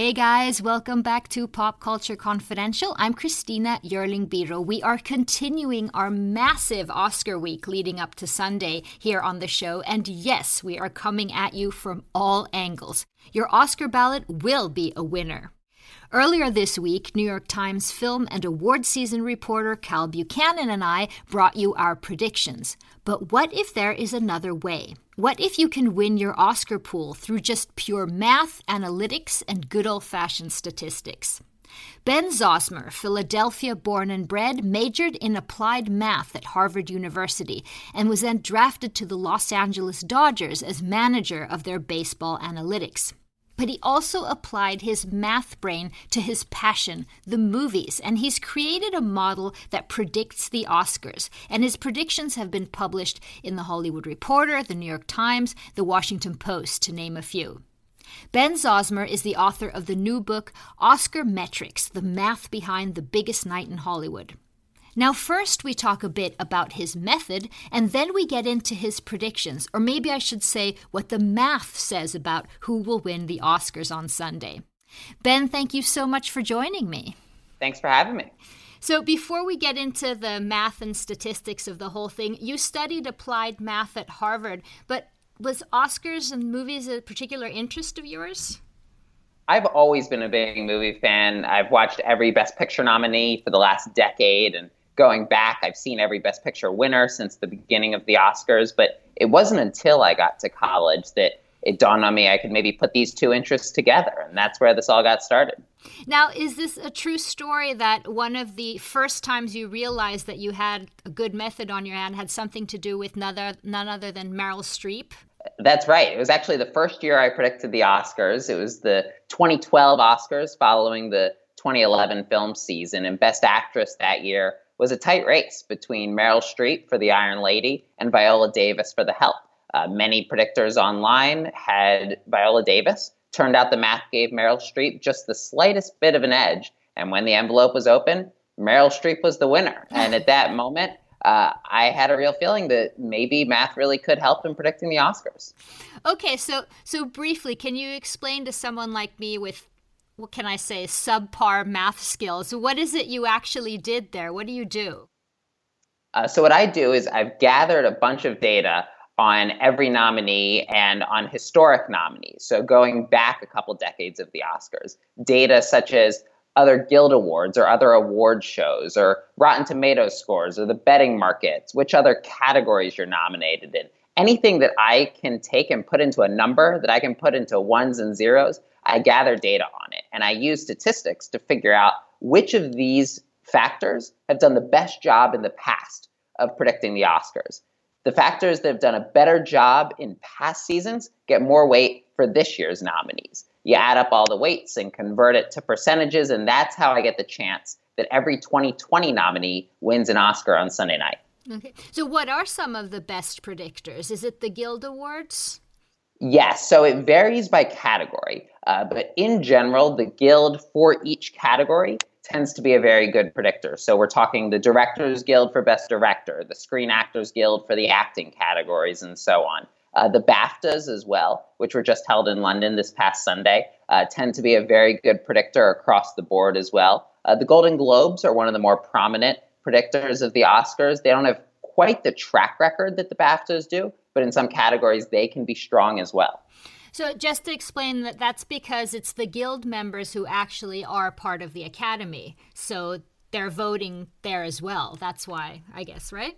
Hey guys, welcome back to Pop Culture Confidential. I'm Christina Yerling Biro. We are continuing our massive Oscar week leading up to Sunday here on the show. And yes, we are coming at you from all angles. Your Oscar ballot will be a winner. Earlier this week, New York Times film and award season reporter Kyle Buchanan and I brought you our predictions. But what if there is another way? What if you can win your Oscar pool through just pure math, analytics, and good old fashioned statistics? Ben Zauzmer, Philadelphia born and bred, majored in applied math at Harvard University and was then drafted to the Los Angeles Dodgers as manager of their baseball analytics but he also applied his math brain to his passion, the movies, and he's created a model that predicts the Oscars. And his predictions have been published in The Hollywood Reporter, The New York Times, The Washington Post, to name a few. Ben Zauzmer is the author of the new book, Oscar Metrics The Math Behind the Biggest Night in Hollywood. Now, first, we talk a bit about his method, and then we get into his predictions, or maybe I should say what the math says about who will win the Oscars on Sunday. Ben, thank you so much for joining me. Thanks for having me. So, before we get into the math and statistics of the whole thing, you studied applied math at Harvard, but was Oscars and movies a particular interest of yours? I've always been a big movie fan. I've watched every Best Picture nominee for the last decade and going back, I've seen every Best Picture winner since the beginning of the Oscars, but it wasn't until I got to college that it dawned on me I could maybe put these two interests together, and that's where this all got started. Now, is this a true story that one of the first times you realized that you had a good method on your hand had something to do with none other, none other than Meryl Streep? That's right. It was actually the first year I predicted the Oscars. It was the 2012 Oscars following the 2011 film season, and Best Actress that year was a tight race between Meryl Streep for The Iron Lady and Viola Davis for The Help. Uh, many predictors online had Viola Davis. Turned out the math gave Meryl Streep just the slightest bit of an edge. And when the envelope was open, Meryl Streep was the winner. And at that moment, uh, I had a real feeling that maybe math really could help in predicting the Oscars. Okay, so so briefly, can you explain to someone like me with what can I say, subpar math skills. What is it you actually did there? What do you do? Uh, so, what I do is I've gathered a bunch of data on every nominee and on historic nominees. So, going back a couple decades of the Oscars, data such as other Guild Awards or other award shows or Rotten Tomatoes scores or the betting markets, which other categories you're nominated in. Anything that I can take and put into a number that I can put into ones and zeros, I gather data on it and I use statistics to figure out which of these factors have done the best job in the past of predicting the Oscars. The factors that have done a better job in past seasons get more weight for this year's nominees. You add up all the weights and convert it to percentages, and that's how I get the chance that every 2020 nominee wins an Oscar on Sunday night. Okay. So, what are some of the best predictors? Is it the Guild Awards? Yes, so it varies by category, uh, but in general, the guild for each category tends to be a very good predictor. So we're talking the Directors Guild for Best Director, the Screen Actors Guild for the acting categories, and so on. Uh, the BAFTAs as well, which were just held in London this past Sunday, uh, tend to be a very good predictor across the board as well. Uh, the Golden Globes are one of the more prominent predictors of the Oscars. They don't have quite the track record that the BAFTAs do, but in some categories they can be strong as well. So, just to explain that, that's because it's the guild members who actually are part of the academy. So, they're voting there as well. That's why, I guess, right?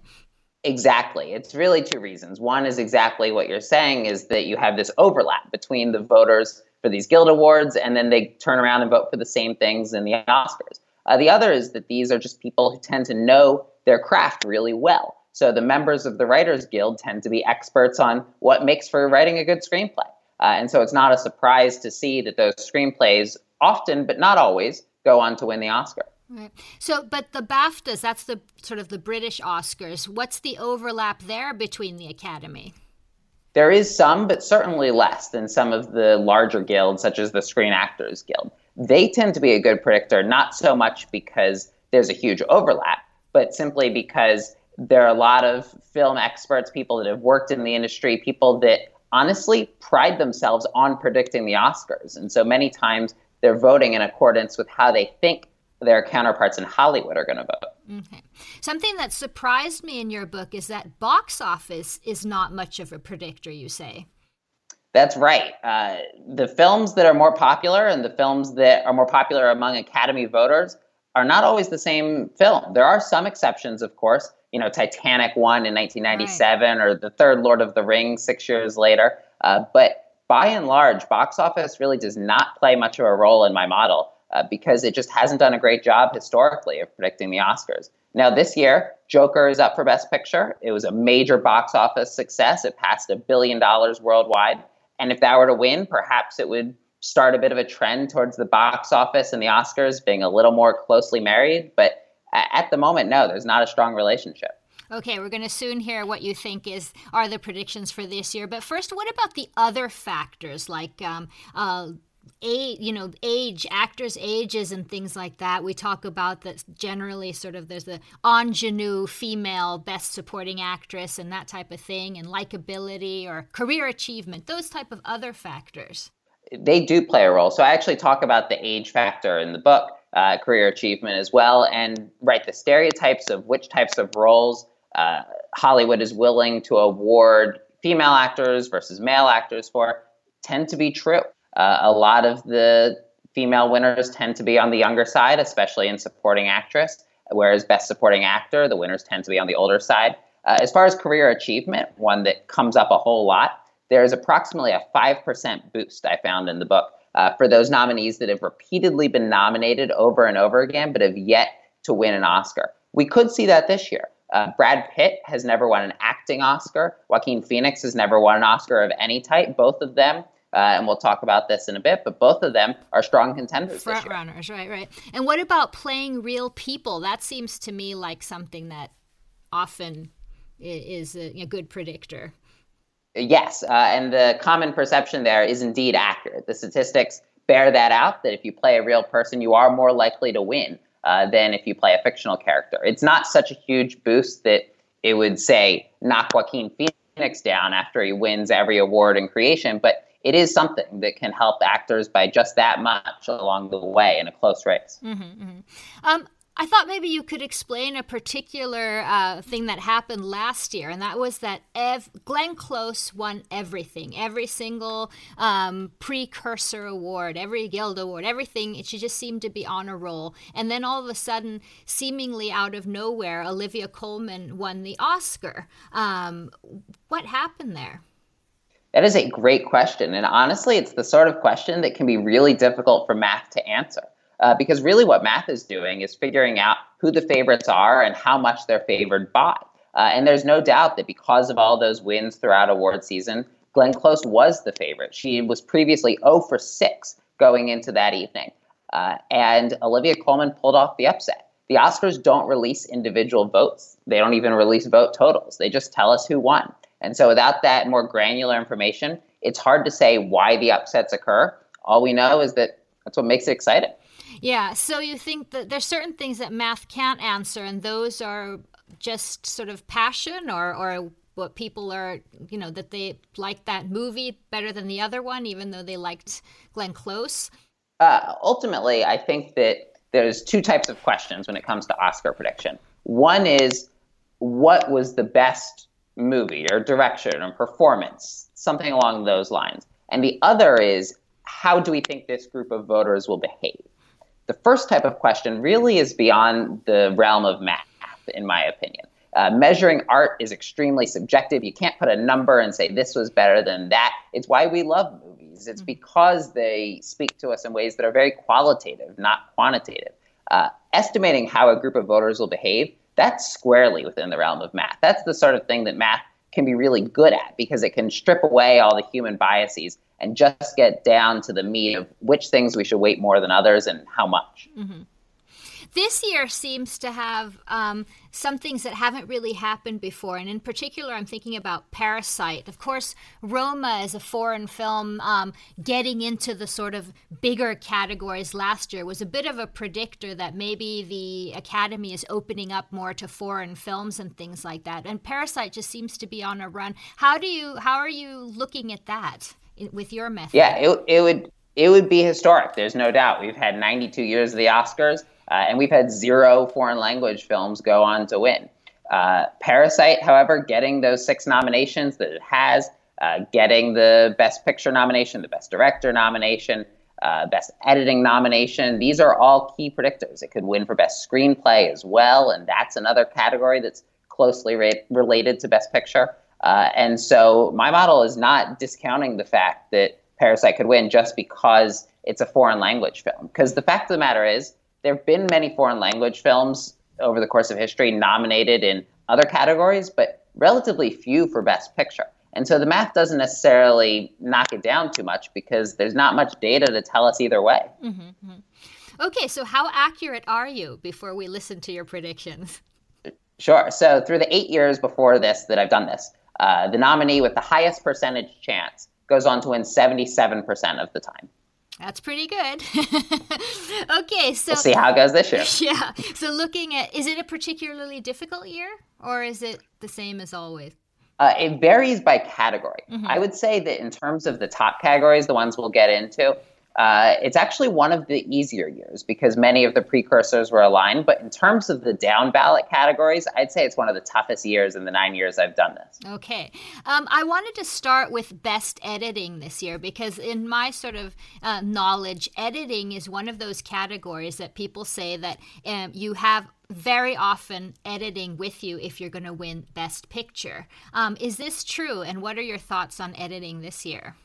Exactly. It's really two reasons. One is exactly what you're saying is that you have this overlap between the voters for these guild awards and then they turn around and vote for the same things in the Oscars. Uh, the other is that these are just people who tend to know their craft really well. So the members of the Writers Guild tend to be experts on what makes for writing a good screenplay. Uh, and so it's not a surprise to see that those screenplays often, but not always, go on to win the Oscar. Right. So, but the BAFTAs, that's the sort of the British Oscars. What's the overlap there between the Academy? There is some, but certainly less than some of the larger guilds, such as the Screen Actors Guild. They tend to be a good predictor, not so much because there's a huge overlap, but simply because there are a lot of film experts, people that have worked in the industry, people that honestly pride themselves on predicting the Oscars. And so many times they're voting in accordance with how they think their counterparts in Hollywood are going to vote. Okay. Something that surprised me in your book is that box office is not much of a predictor, you say. That's right. Uh, the films that are more popular and the films that are more popular among Academy voters are not always the same film. There are some exceptions, of course. You know, Titanic won in 1997 right. or the third Lord of the Rings six years later. Uh, but by and large, box office really does not play much of a role in my model uh, because it just hasn't done a great job historically of predicting the Oscars. Now, this year, Joker is up for Best Picture. It was a major box office success. It passed a billion dollars worldwide. And if that were to win, perhaps it would start a bit of a trend towards the box office and the Oscars being a little more closely married. But at the moment, no, there's not a strong relationship. Okay, we're going to soon hear what you think is are the predictions for this year. But first, what about the other factors like um, uh, age, you know, age, actors' ages, and things like that. We talk about that generally. Sort of, there's the ingenue female best supporting actress and that type of thing, and likability or career achievement. Those type of other factors. They do play a role. So I actually talk about the age factor in the book, uh, career achievement as well, and right the stereotypes of which types of roles uh, Hollywood is willing to award female actors versus male actors for tend to be true. Uh, a lot of the female winners tend to be on the younger side, especially in supporting actress, whereas best supporting actor, the winners tend to be on the older side. Uh, as far as career achievement, one that comes up a whole lot, there's approximately a 5% boost I found in the book uh, for those nominees that have repeatedly been nominated over and over again, but have yet to win an Oscar. We could see that this year. Uh, Brad Pitt has never won an acting Oscar. Joaquin Phoenix has never won an Oscar of any type. Both of them uh, and we'll talk about this in a bit. But both of them are strong contenders. Front runners, right, right. And what about playing real people? That seems to me like something that often is a, a good predictor. Yes, uh, and the common perception there is indeed accurate. The statistics bear that out. That if you play a real person, you are more likely to win uh, than if you play a fictional character. It's not such a huge boost that it would say knock Joaquin Phoenix down after he wins every award in creation, but it is something that can help actors by just that much along the way in a close race. Mm-hmm, mm-hmm. Um, I thought maybe you could explain a particular uh, thing that happened last year, and that was that Ev- Glenn Close won everything, every single um, precursor award, every Guild Award, everything. She just seemed to be on a roll. And then all of a sudden, seemingly out of nowhere, Olivia Colman won the Oscar. Um, what happened there? That is a great question. And honestly, it's the sort of question that can be really difficult for math to answer. Uh, because really, what math is doing is figuring out who the favorites are and how much they're favored by. Uh, and there's no doubt that because of all those wins throughout award season, Glenn Close was the favorite. She was previously 0 for 6 going into that evening. Uh, and Olivia Colman pulled off the upset. The Oscars don't release individual votes, they don't even release vote totals. They just tell us who won. And so without that more granular information, it's hard to say why the upsets occur. All we know is that that's what makes it exciting. Yeah. So you think that there's certain things that math can't answer, and those are just sort of passion or, or what people are, you know, that they like that movie better than the other one, even though they liked Glenn Close? Uh, ultimately, I think that there's two types of questions when it comes to Oscar prediction. One is what was the best movie or direction or performance, something along those lines. And the other is how do we think this group of voters will behave? The first type of question really is beyond the realm of math, in my opinion. Uh, measuring art is extremely subjective. You can't put a number and say this was better than that. It's why we love movies. It's mm-hmm. because they speak to us in ways that are very qualitative, not quantitative. Uh, estimating how a group of voters will behave that's squarely within the realm of math. That's the sort of thing that math can be really good at because it can strip away all the human biases and just get down to the meat of which things we should weight more than others and how much. Mm-hmm. This year seems to have um, some things that haven't really happened before. And in particular, I'm thinking about Parasite. Of course, Roma is a foreign film um, getting into the sort of bigger categories last year was a bit of a predictor that maybe the Academy is opening up more to foreign films and things like that. And Parasite just seems to be on a run. How do you, how are you looking at that with your method? Yeah, it, it would It would be historic. There's no doubt. We've had 92 years of the Oscars, uh, and we've had zero foreign language films go on to win. Uh, Parasite, however, getting those six nominations that it has, uh, getting the Best Picture nomination, the Best Director nomination, uh, Best Editing nomination, these are all key predictors. It could win for Best Screenplay as well, and that's another category that's closely ra- related to Best Picture. Uh, and so my model is not discounting the fact that Parasite could win just because it's a foreign language film. Because the fact of the matter is, there have been many foreign language films over the course of history nominated in other categories, but relatively few for Best Picture. And so the math doesn't necessarily knock it down too much because there's not much data to tell us either way. Mm-hmm. mm-hmm. Okay, so how accurate are you before we listen to your predictions? Sure. So through the eight years before this that I've done this, uh, the nominee with the highest percentage chance goes on to win 77% of the time. That's pretty good. okay, so we'll see how it goes this year. Yeah. So looking at, is it a particularly difficult year, or is it the same as always? Uh, it varies by category. Mm-hmm. I would say that in terms of the top categories, the ones we'll get into, uh, it's actually one of the easier years because many of the precursors were aligned. But in terms of the down ballot categories, I'd say it's one of the toughest years in the nine years I've done this. Okay. Um, I wanted to start with best editing this year because, in my sort of uh, knowledge, editing is one of those categories that people say that um, you have very often editing with you if you're going to win Best Picture. Um, is this true? And what are your thoughts on editing this year?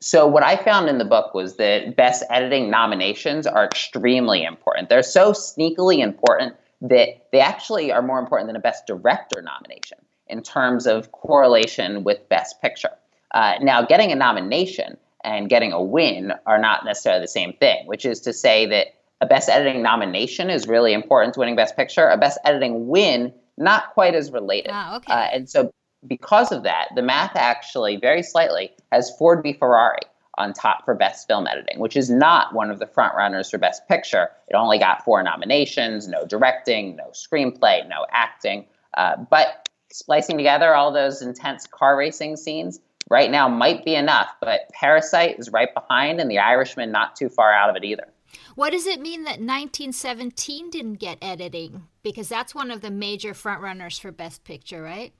So, what I found in the book was that best editing nominations are extremely important. They're so sneakily important that they actually are more important than a best director nomination in terms of correlation with best picture. Uh, now, getting a nomination and getting a win are not necessarily the same thing, which is to say that a best editing nomination is really important to winning best picture. A best editing win, not quite as related. Ah, okay. Uh, and so because of that, the math actually very slightly has Ford v Ferrari on top for Best Film Editing, which is not one of the front runners for Best Picture. It only got four nominations no directing, no screenplay, no acting. Uh, but splicing together all those intense car racing scenes right now might be enough, but Parasite is right behind, and The Irishman not too far out of it either. What does it mean that 1917 didn't get editing? Because that's one of the major frontrunners for Best Picture, right?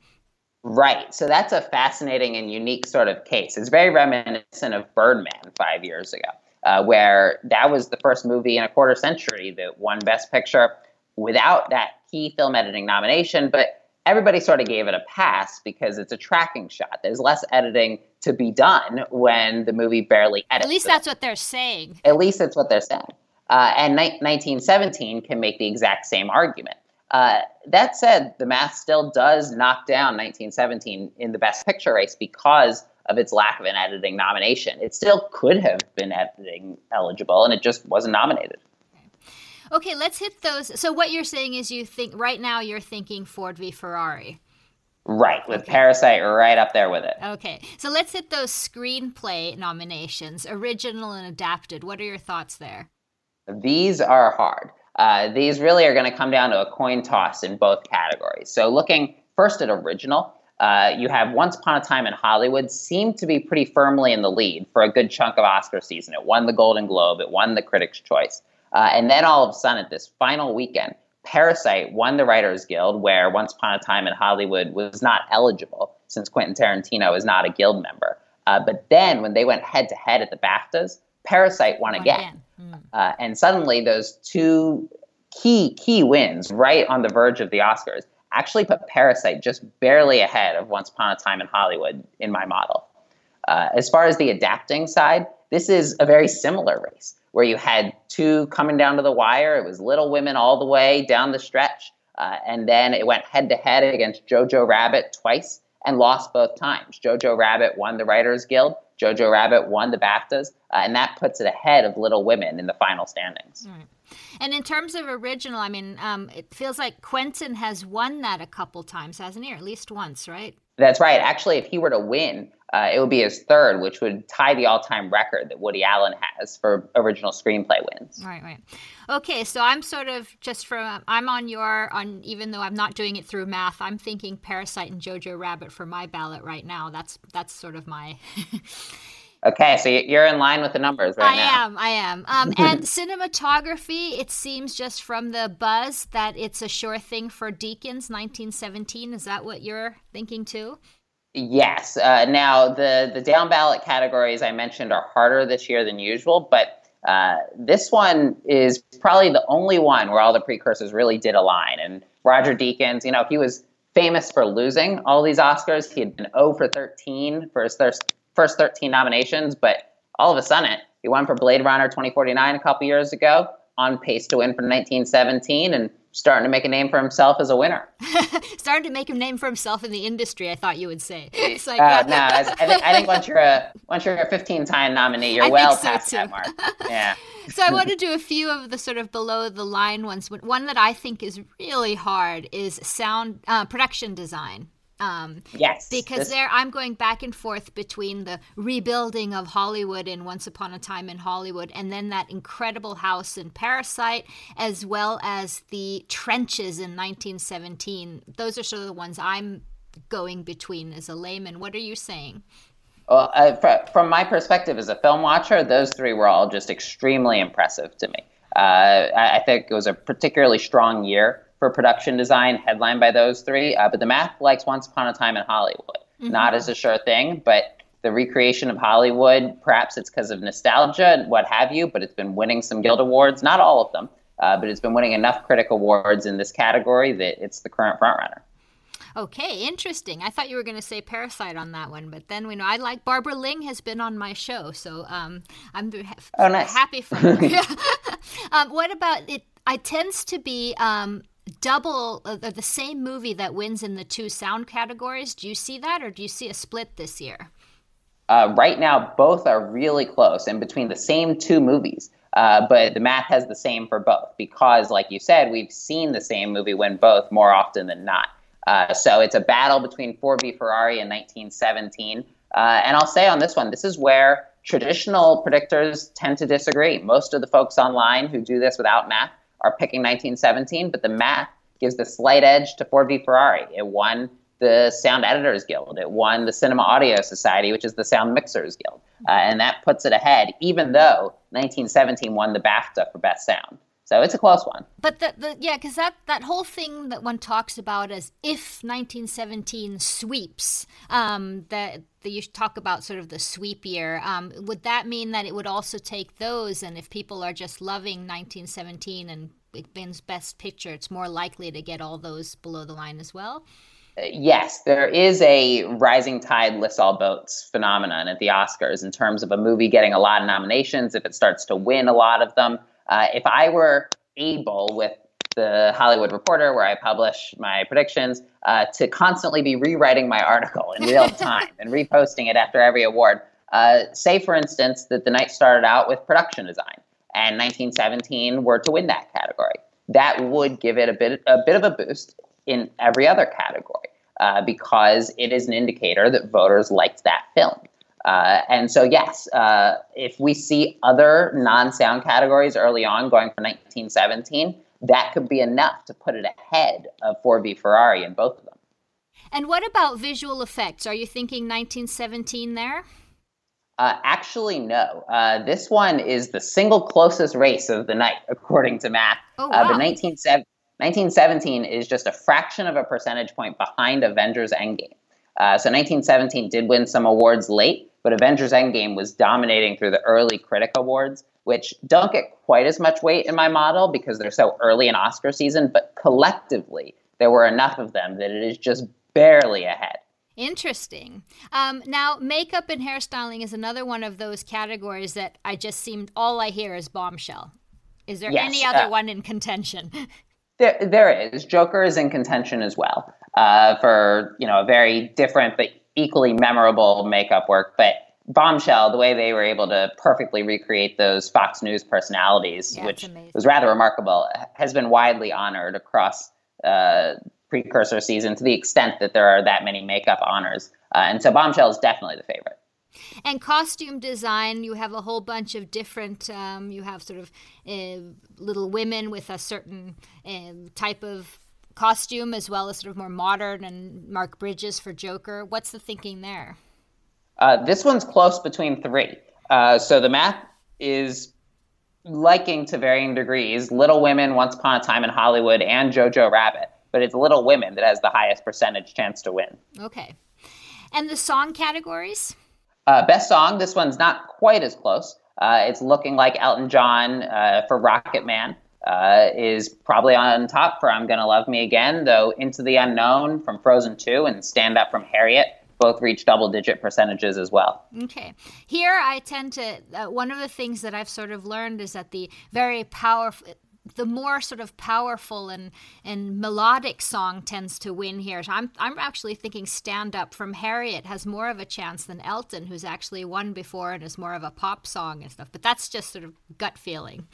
Right. So that's a fascinating and unique sort of case. It's very reminiscent of Birdman five years ago, uh, where that was the first movie in a quarter century that won Best Picture without that key film editing nomination, but everybody sort of gave it a pass because it's a tracking shot. There's less editing to be done when the movie barely edits. At least that's what they're saying. At least that's what they're saying. Uh, and ni- 1917 can make the exact same argument. Uh, that said, the math still does knock down 1917 in the Best Picture race because of its lack of an editing nomination. It still could have been editing eligible, and it just wasn't nominated. Okay, let's hit those. So, what you're saying is you think right now you're thinking Ford v Ferrari. Right, with okay. Parasite right up there with it. Okay, so let's hit those screenplay nominations, original and adapted. What are your thoughts there? These are hard. Uh, these really are going to come down to a coin toss in both categories. So, looking first at original, uh, you have Once Upon a Time in Hollywood seemed to be pretty firmly in the lead for a good chunk of Oscar season. It won the Golden Globe, it won the Critics' Choice. Uh, and then all of a sudden, at this final weekend, Parasite won the Writers Guild, where Once Upon a Time in Hollywood was not eligible since Quentin Tarantino is not a guild member. Uh, but then when they went head to head at the BAFTAs, Parasite won again. again. Mm. Uh, and suddenly, those two key, key wins right on the verge of the Oscars actually put Parasite just barely ahead of Once Upon a Time in Hollywood in my model. Uh, as far as the adapting side, this is a very similar race where you had two coming down to the wire. It was Little Women all the way down the stretch. Uh, and then it went head to head against Jojo Rabbit twice and lost both times. Jojo Rabbit won the Writers Guild. Jojo Rabbit won the BAFTAs, uh, and that puts it ahead of Little Women in the final standings. And in terms of original, I mean, um, it feels like Quentin has won that a couple times, hasn't he? Or at least once, right? That's right. Actually, if he were to win, uh, it would be his third, which would tie the all-time record that Woody Allen has for original screenplay wins. Right, right. Okay, so I'm sort of just from I'm on your on even though I'm not doing it through math, I'm thinking Parasite and Jojo Rabbit for my ballot right now. That's that's sort of my Okay, so you're in line with the numbers right I now. I am, I am. Um, and cinematography, it seems just from the buzz that it's a sure thing for Deakins 1917. Is that what you're thinking too? Yes. Uh, now, the, the down ballot categories I mentioned are harder this year than usual, but uh, this one is probably the only one where all the precursors really did align. And Roger Deakins, you know, he was famous for losing all these Oscars. He had been 0 for 13 for his first, first 13 nominations, but all of a sudden, he won for Blade Runner 2049 a couple years ago, on pace to win for 1917, and starting to make a name for himself as a winner. starting to make a name for himself in the industry. I thought you would say. It's like, uh, no, I think, I think once you're a once you're a 15 time nominee, you're I well so past too. that mark. Yeah. so I want to do a few of the sort of below the line ones. But one that I think is really hard is sound uh, production design. Um, yes. Because this... there, I'm going back and forth between the rebuilding of Hollywood in Once Upon a Time in Hollywood, and then that incredible house in Parasite, as well as the trenches in 1917. Those are sort of the ones I'm going between as a layman. What are you saying? Well, uh, from my perspective as a film watcher, those three were all just extremely impressive to me. Uh, I think it was a particularly strong year for production design, headlined by those three. Uh, but the math likes Once Upon a Time in Hollywood. Mm-hmm. Not as a sure thing, but the recreation of Hollywood, perhaps it's because of nostalgia and what have you, but it's been winning some Guild Awards, not all of them, uh, but it's been winning enough critic awards in this category that it's the current frontrunner. Okay, interesting. I thought you were going to say Parasite on that one, but then we know I like Barbara Ling has been on my show, so um, I'm oh, nice. happy for her. um, what about it? It tends to be um, double uh, the same movie that wins in the two sound categories. Do you see that, or do you see a split this year? Uh, right now, both are really close and between the same two movies. Uh, but the math has the same for both because, like you said, we've seen the same movie win both more often than not. Uh, so it's a battle between Ford v Ferrari and 1917. Uh, and I'll say on this one, this is where traditional predictors tend to disagree. Most of the folks online who do this without math are picking 1917, but the math gives the slight edge to Ford v Ferrari. It won the Sound Editors Guild. It won the Cinema Audio Society, which is the Sound Mixers Guild. Uh, and that puts it ahead, even though 1917 won the BAFTA for Best Sound. So it's a close one. But the, the yeah, because that, that whole thing that one talks about as if 1917 sweeps, um, that, that you talk about sort of the sweep year, um, would that mean that it would also take those? And if people are just loving 1917 and it wins Best Picture, it's more likely to get all those below the line as well? Uh, yes, there is a rising tide lifts all boats phenomenon at the Oscars in terms of a movie getting a lot of nominations. If it starts to win a lot of them, uh, if I were able with the Hollywood Reporter, where I publish my predictions, uh, to constantly be rewriting my article in real time and reposting it after every award. Uh, say, for instance, that the night started out with production design, and 1917 were to win that category. That would give it a bit, a bit of a boost in every other category uh, because it is an indicator that voters liked that film. Uh, and so, yes, uh, if we see other non sound categories early on going for 1917, that could be enough to put it ahead of Ford v Ferrari in both of them. And what about visual effects? Are you thinking 1917 there? Uh, actually, no. Uh, this one is the single closest race of the night, according to math. Oh, wow. but 1917 is just a fraction of a percentage point behind Avengers Endgame. Uh, so 1917 did win some awards late, but Avengers Endgame was dominating through the early critic awards, which don't get quite as much weight in my model because they're so early in Oscar season, but collectively, there were enough of them that it is just barely ahead. Interesting. Um, now, makeup and hairstyling is another one of those categories that I just seemed all I hear is bombshell. Is there yes, any other uh, one in contention? There, there is. Joker is in contention as well uh, for you know a very different but equally memorable makeup work, but Bombshell, the way they were able to perfectly recreate those Fox News personalities, yeah, which was rather remarkable, has been widely honored across uh, precursor season to the extent that there are that many makeup honors. Uh, and so Bombshell is definitely the favorite. And costume design, you have a whole bunch of different, um, you have sort of uh, little women with a certain uh, type of costume as well as sort of more modern and Mark Bridges for Joker. What's the thinking there? Uh, this one's close between three. Uh, so the math is liking to varying degrees Little Women, Once Upon a Time in Hollywood, and Jojo Rabbit. But it's Little Women that has the highest percentage chance to win. Okay. And the song categories? Uh, best song, this one's not quite as close. Uh, it's looking like Elton John uh, for Rocketman uh, is probably on top for I'm Gonna Love Me Again, though Into the Unknown from Frozen 2 and Stand Up from Harriet both reach double digit percentages as well. Okay. Here I tend to, uh, one of the things that I've sort of learned is that the very powerful, the more sort of powerful and, and melodic song tends to win here. So I'm, I'm actually thinking Stand Up from Harriet has more of a chance than Elton, who's actually won before and is more of a pop song and stuff. But that's just sort of gut feeling.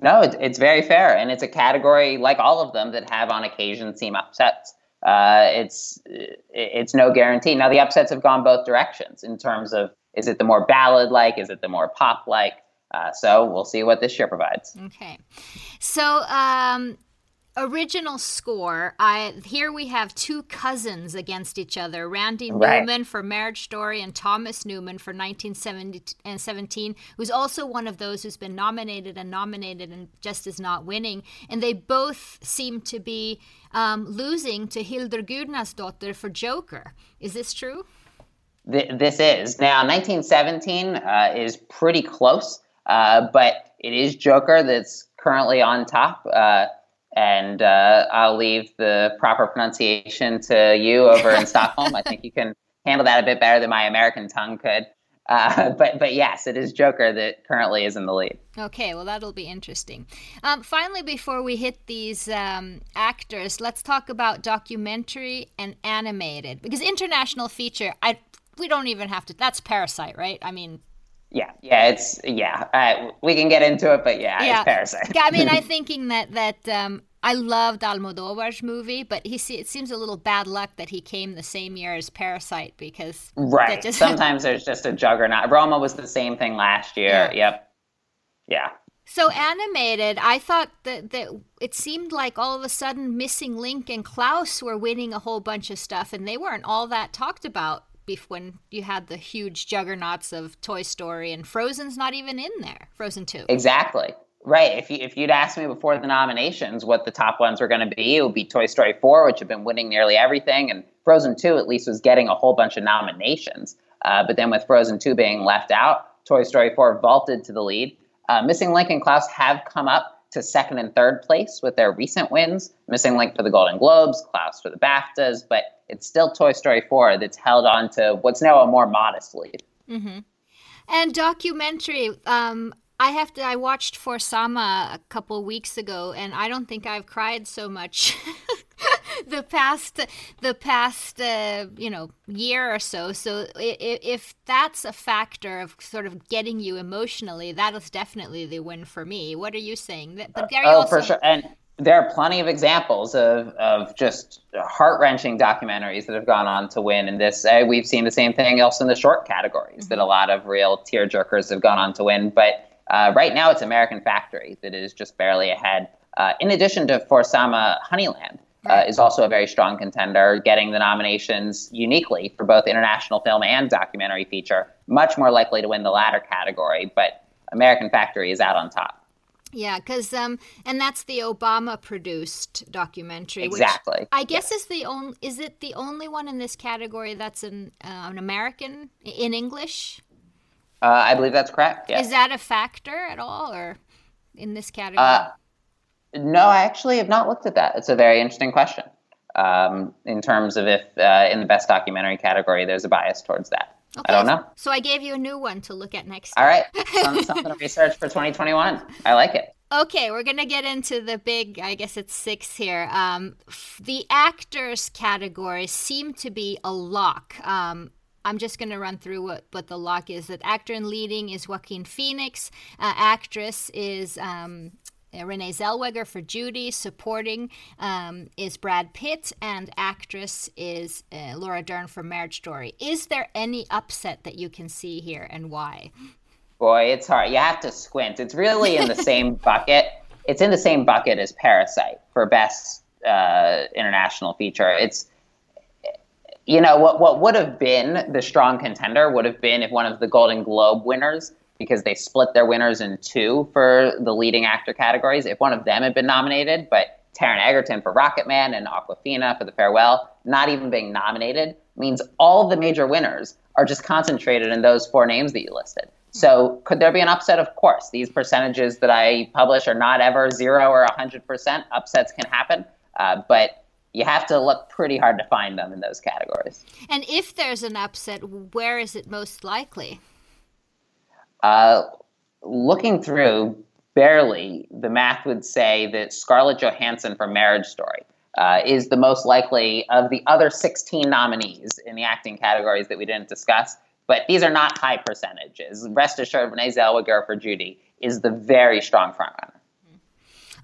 No, it's, it's very fair. And it's a category, like all of them, that have on occasion seem upsets. Uh, it's it's no guarantee. Now the upsets have gone both directions in terms of is it the more ballad like, is it the more pop like? Uh, so we'll see what this year provides. Okay, so um, original score i here we have two cousins against each other randy right. newman for marriage story and thomas newman for 1917 who's also one of those who's been nominated and nominated and just is not winning. And they both seem to be um, losing to Hildur Guðnadóttir for joker. Is this true? This is. Now 1917 uh, is pretty close uh, but it is joker that's currently on top uh, and uh, I'll leave the proper pronunciation to you over in Stockholm. I think you can handle that a bit better than my American tongue could. Uh, but but yes, it is Joker that currently is in the lead. Okay, well that'll be interesting. Um, finally, before we hit these um, actors, let's talk about documentary and animated because international feature. I we don't even have to. That's Parasite, right? I mean, yeah, yeah, it's yeah. Uh, we can get into it, but yeah, yeah. it's Parasite. yeah, I mean, I'm thinking that that um, I loved Almodovar's movie, but he it seems a little bad luck that he came the same year as Parasite because right. Just... Sometimes there's just a juggernaut. Roma was the same thing last year. Yeah. Yep. Yeah. So animated, I thought that, that it seemed like all of a sudden Missing Link and Klaus were winning a whole bunch of stuff, and they weren't all that talked about when you had the huge juggernauts of Toy Story and Frozen's not even in there. Frozen 2. Exactly. Right. If, you, if you'd asked me before the nominations what the top ones were going to be, it would be Toy Story 4, which had been winning nearly everything, and Frozen 2 at least was getting a whole bunch of nominations. Uh, but then with Frozen 2 being left out, Toy Story 4 vaulted to the lead. Uh, Missing Link and Klaus have come up to second and third place with their recent wins. Missing Link for the Golden Globes, Klaus for the BAFTAs, but it's still Toy Story 4 that's held on to what's now a more modest lead. Mm-hmm. And documentary, um, I have to. I watched For Sama a couple weeks ago, and I don't think I've cried so much the past the past uh, you know year or so. So if, if, that's a factor of sort of getting you emotionally, that is definitely the win for me. What are you saying? But uh, oh, also- for sure. And there are plenty of examples of, of just heart wrenching documentaries that have gone on to win. And this, uh, we've seen the same thing also in the short categories mm-hmm. that a lot of real tear jerkers have gone on to win. But uh, right now, it's American Factory that is just barely ahead. Uh, in addition to For Sama Honeyland, uh, is also a very strong contender, getting the nominations uniquely for both international film and documentary feature. Much more likely to win the latter category, but American Factory is out on top. Yeah, because um, and that's the Obama produced documentary. Exactly. I guess is the only is it the only one in this category that's an uh, an American in English? Uh, I believe that's correct. Yes. Is that a factor at all, or in this category? Uh, no, I actually have not looked at that. It's a very interesting question. Um, in terms of if uh, in the best documentary category, there's a bias towards that. Okay, I don't know. So I gave you a new one to look at next. All right, something to research for 2021. I like it. Okay, we're gonna get into the big. I guess it's six here. Um, the actors category seem to be a lock. Um, I'm just going to run through what, what the lock is. That actor in leading is Joaquin Phoenix. Uh, actress is um, Renee Zellweger for Judy. Supporting um, is Brad Pitt, and actress is uh, Laura Dern for Marriage Story. Is there any upset that you can see here, and why? Boy, it's hard. You have to squint. It's really in the same bucket. It's in the same bucket as Parasite for best uh, international feature. It's you know what what would have been the strong contender would have been if one of the Golden Globe winners because they split their winners in two for the leading actor categories. If one of them had been nominated, but Taron Egerton for Rocketman and Awkwafina for The Farewell not even being nominated means all the major winners are just concentrated in those four names that you listed. So could there be an upset? Of course. These percentages that I publish are not ever zero or 100%. Upsets can happen. Uh, but you have to look pretty hard to find them in those categories. And if there's an upset, where is it most likely? Uh, looking through, barely, the math would say that Scarlett Johansson for Marriage Story uh, is the most likely of the other 16 nominees in the acting categories that we didn't discuss. But these are not high percentages. Rest assured, Renee Zellweger for Judy is the very strong frontrunner.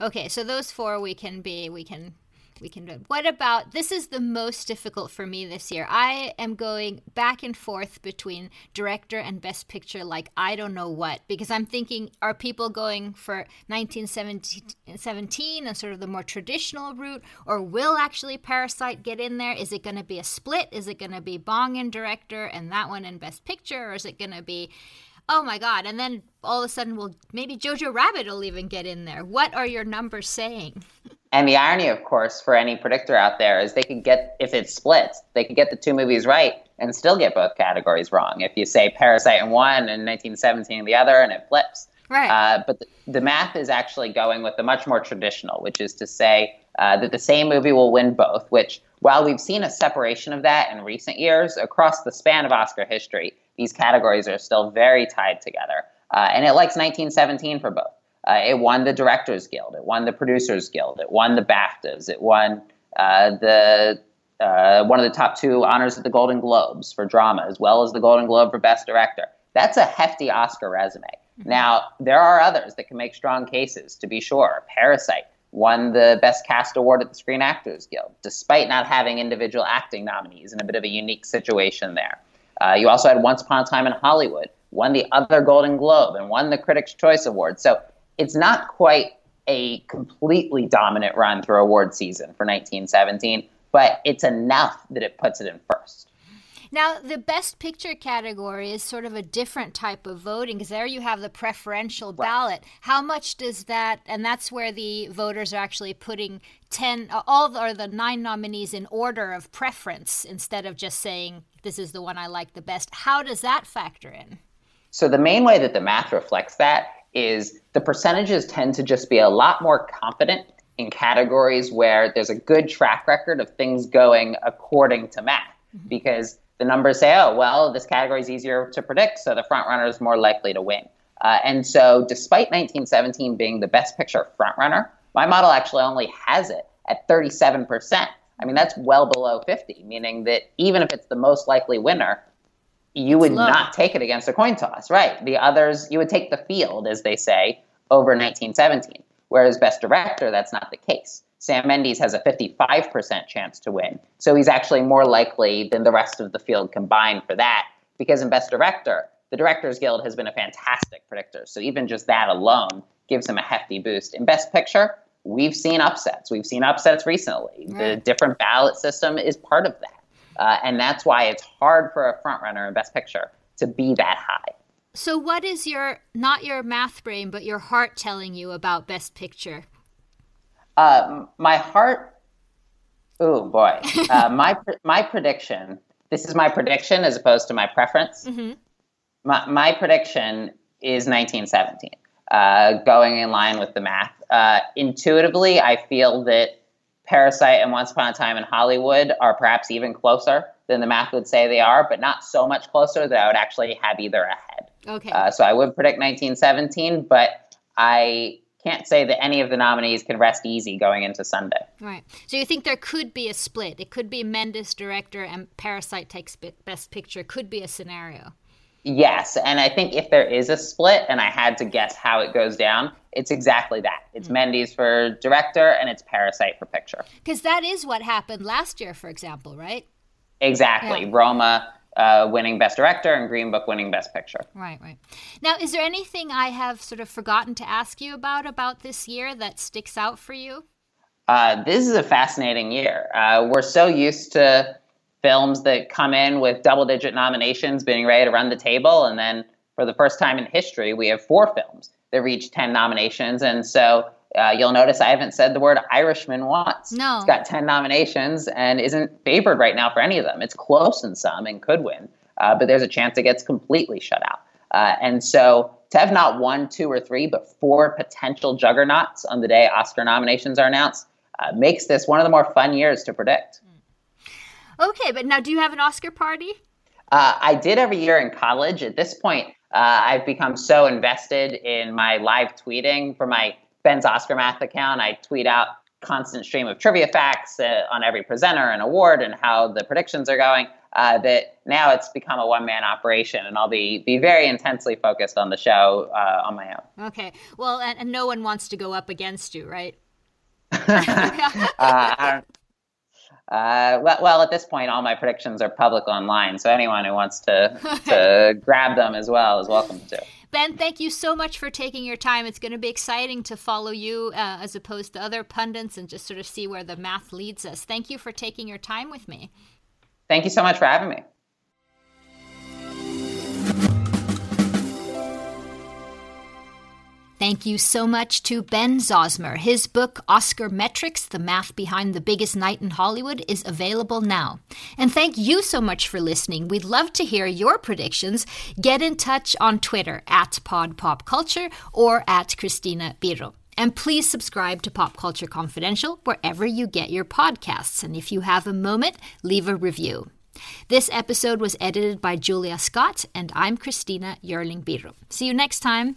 Okay, so those four we can be we can we can do. What about this is the most difficult for me this year. I am going back and forth between director and best picture like I don't know what because I'm thinking are people going for 1917 and sort of the more traditional route or will actually Parasite get in there? Is it going to be a split? Is it going to be Bong in director and that one in best picture or is it going to be oh my god and then all of a sudden well maybe jojo rabbit will even get in there what are your numbers saying And the irony, of course, for any predictor out there is they could get, if it splits, they could get the two movies right and still get both categories wrong. If you say Parasite in one and 1917 in the other, and it flips. Right. Uh, but the, the, math is actually going with the much more traditional, which is to say uh, that the same movie will win both, which, while we've seen a separation of that in recent years, across the span of Oscar history, these categories are still very tied together. Uh, and it likes 1917 for both. Uh, it won the Directors Guild. It won the Producers Guild. It won the BAFTAs. It won uh, the uh, one of the top two honors at the Golden Globes for drama, as well as the Golden Globe for Best Director. That's a hefty Oscar resume. Mm-hmm. Now, there are others that can make strong cases, to be sure. Parasite won the Best Cast Award at the Screen Actors Guild, despite not having individual acting nominees in a bit of a unique situation there. Uh, you also had Once Upon a Time in Hollywood, won the other Golden Globe, and won the Critics' Choice Award. So it's not quite a completely dominant run through award season for 1917, but it's enough that it puts it in first. Now, the best picture category is sort of a different type of voting because there you have the preferential ballot. Right. How much does that, and that's where the voters are actually putting 10, all the, or the nine nominees in order of preference instead of just saying, this is the one I like the best. How does that factor in? So, the main way that the math reflects that is the percentages tend to just be a lot more confident in categories where there's a good track record of things going according to math mm-hmm. because the numbers say, oh, well, this category is easier to predict, so the front runner is more likely to win. Uh, and so, despite 1917 being the best picture front runner, my model actually only has it at 37%. I mean, that's well below 50, meaning that even if it's the most likely winner, you would not take it against a coin toss, right? The others, you would take the field, as they say, over 1917. Whereas Best Director, that's not the case. Sam Mendes has a 55% chance to win. So he's actually more likely than the rest of the field combined for that. Because in Best Director, the Directors Guild has been a fantastic predictor. So even just that alone gives him a hefty boost. In Best Picture, we've seen upsets. We've seen upsets recently. Right. The different ballot system is part of that. Uh, and that's why it's hard for a frontrunner in Best Picture to be that high. So, what is your, not your math brain, but your heart telling you about Best Picture? Uh, my heart, oh boy. uh, my, my prediction, this is my prediction as opposed to my preference. Mm-hmm. My, my prediction is 1917, uh, going in line with the math. Uh, intuitively, I feel that Parasite and Once Upon a Time in Hollywood are perhaps even closer than the math would say they are, but not so much closer that I would actually have either ahead. Okay. Uh, so I would predict 1917, but I can't say that any of the nominees can rest easy going into Sunday. Right. So you think there could be a split? It could be Mendes director and Parasite takes Best Picture. Could be a scenario. Yes, and I think if there is a split, and I had to guess how it goes down, it's exactly that. It's mm-hmm. Mendes for director, and it's Parasite for picture. Because that is what happened last year, for example, right? Exactly. Yeah. Roma uh, winning Best Director and Green Book winning Best Picture. Right, right. Now, is there anything I have sort of forgotten to ask you about about this year that sticks out for you? Uh, this is a fascinating year. Uh, we're so used to films that come in with double digit nominations being ready to run the table. And then for the first time in history, we have four films that reach 10 nominations. And so uh, you'll notice I haven't said the word Irishman once. No. It's got 10 nominations and isn't favored right now for any of them. It's close in some and could win, uh, but there's a chance it gets completely shut out. Uh, and so to have not one, two, or three, but four potential juggernauts on the day Oscar nominations are announced uh, makes this one of the more fun years to predict. Okay, but now do you have an Oscar party? Uh, I did every year in college. At this point, uh, I've become so invested in my live tweeting for my Ben's Oscar Math account. I tweet out constant stream of trivia facts uh, on every presenter and award and how the predictions are going. Uh, that now it's become a one man operation, and I'll be be very intensely focused on the show uh, on my own. Okay, well, and, and, no one wants to go up against you, right? uh, uh, well, well, at this point, all my predictions are public online, so anyone who wants to to grab them as well is welcome to. Ben, thank you so much for taking your time. It's going to be exciting to follow you uh, as opposed to other pundits and just sort of see where the math leads us. Thank you for taking your time with me. Thank you so much for having me. Thank you so much to Ben Zauzmer. His book, Oscar Metrics The Math Behind the Biggest Night in Hollywood, is available now. And thank you so much for listening. We'd love to hear your predictions. Get in touch on Twitter at PodPopCulture or at Christina Biro. And please subscribe to Pop Culture Confidential wherever you get your podcasts. And if you have a moment, leave a review. This episode was edited by Julia Scott, and I'm Christina Yerling Biro. See you next time.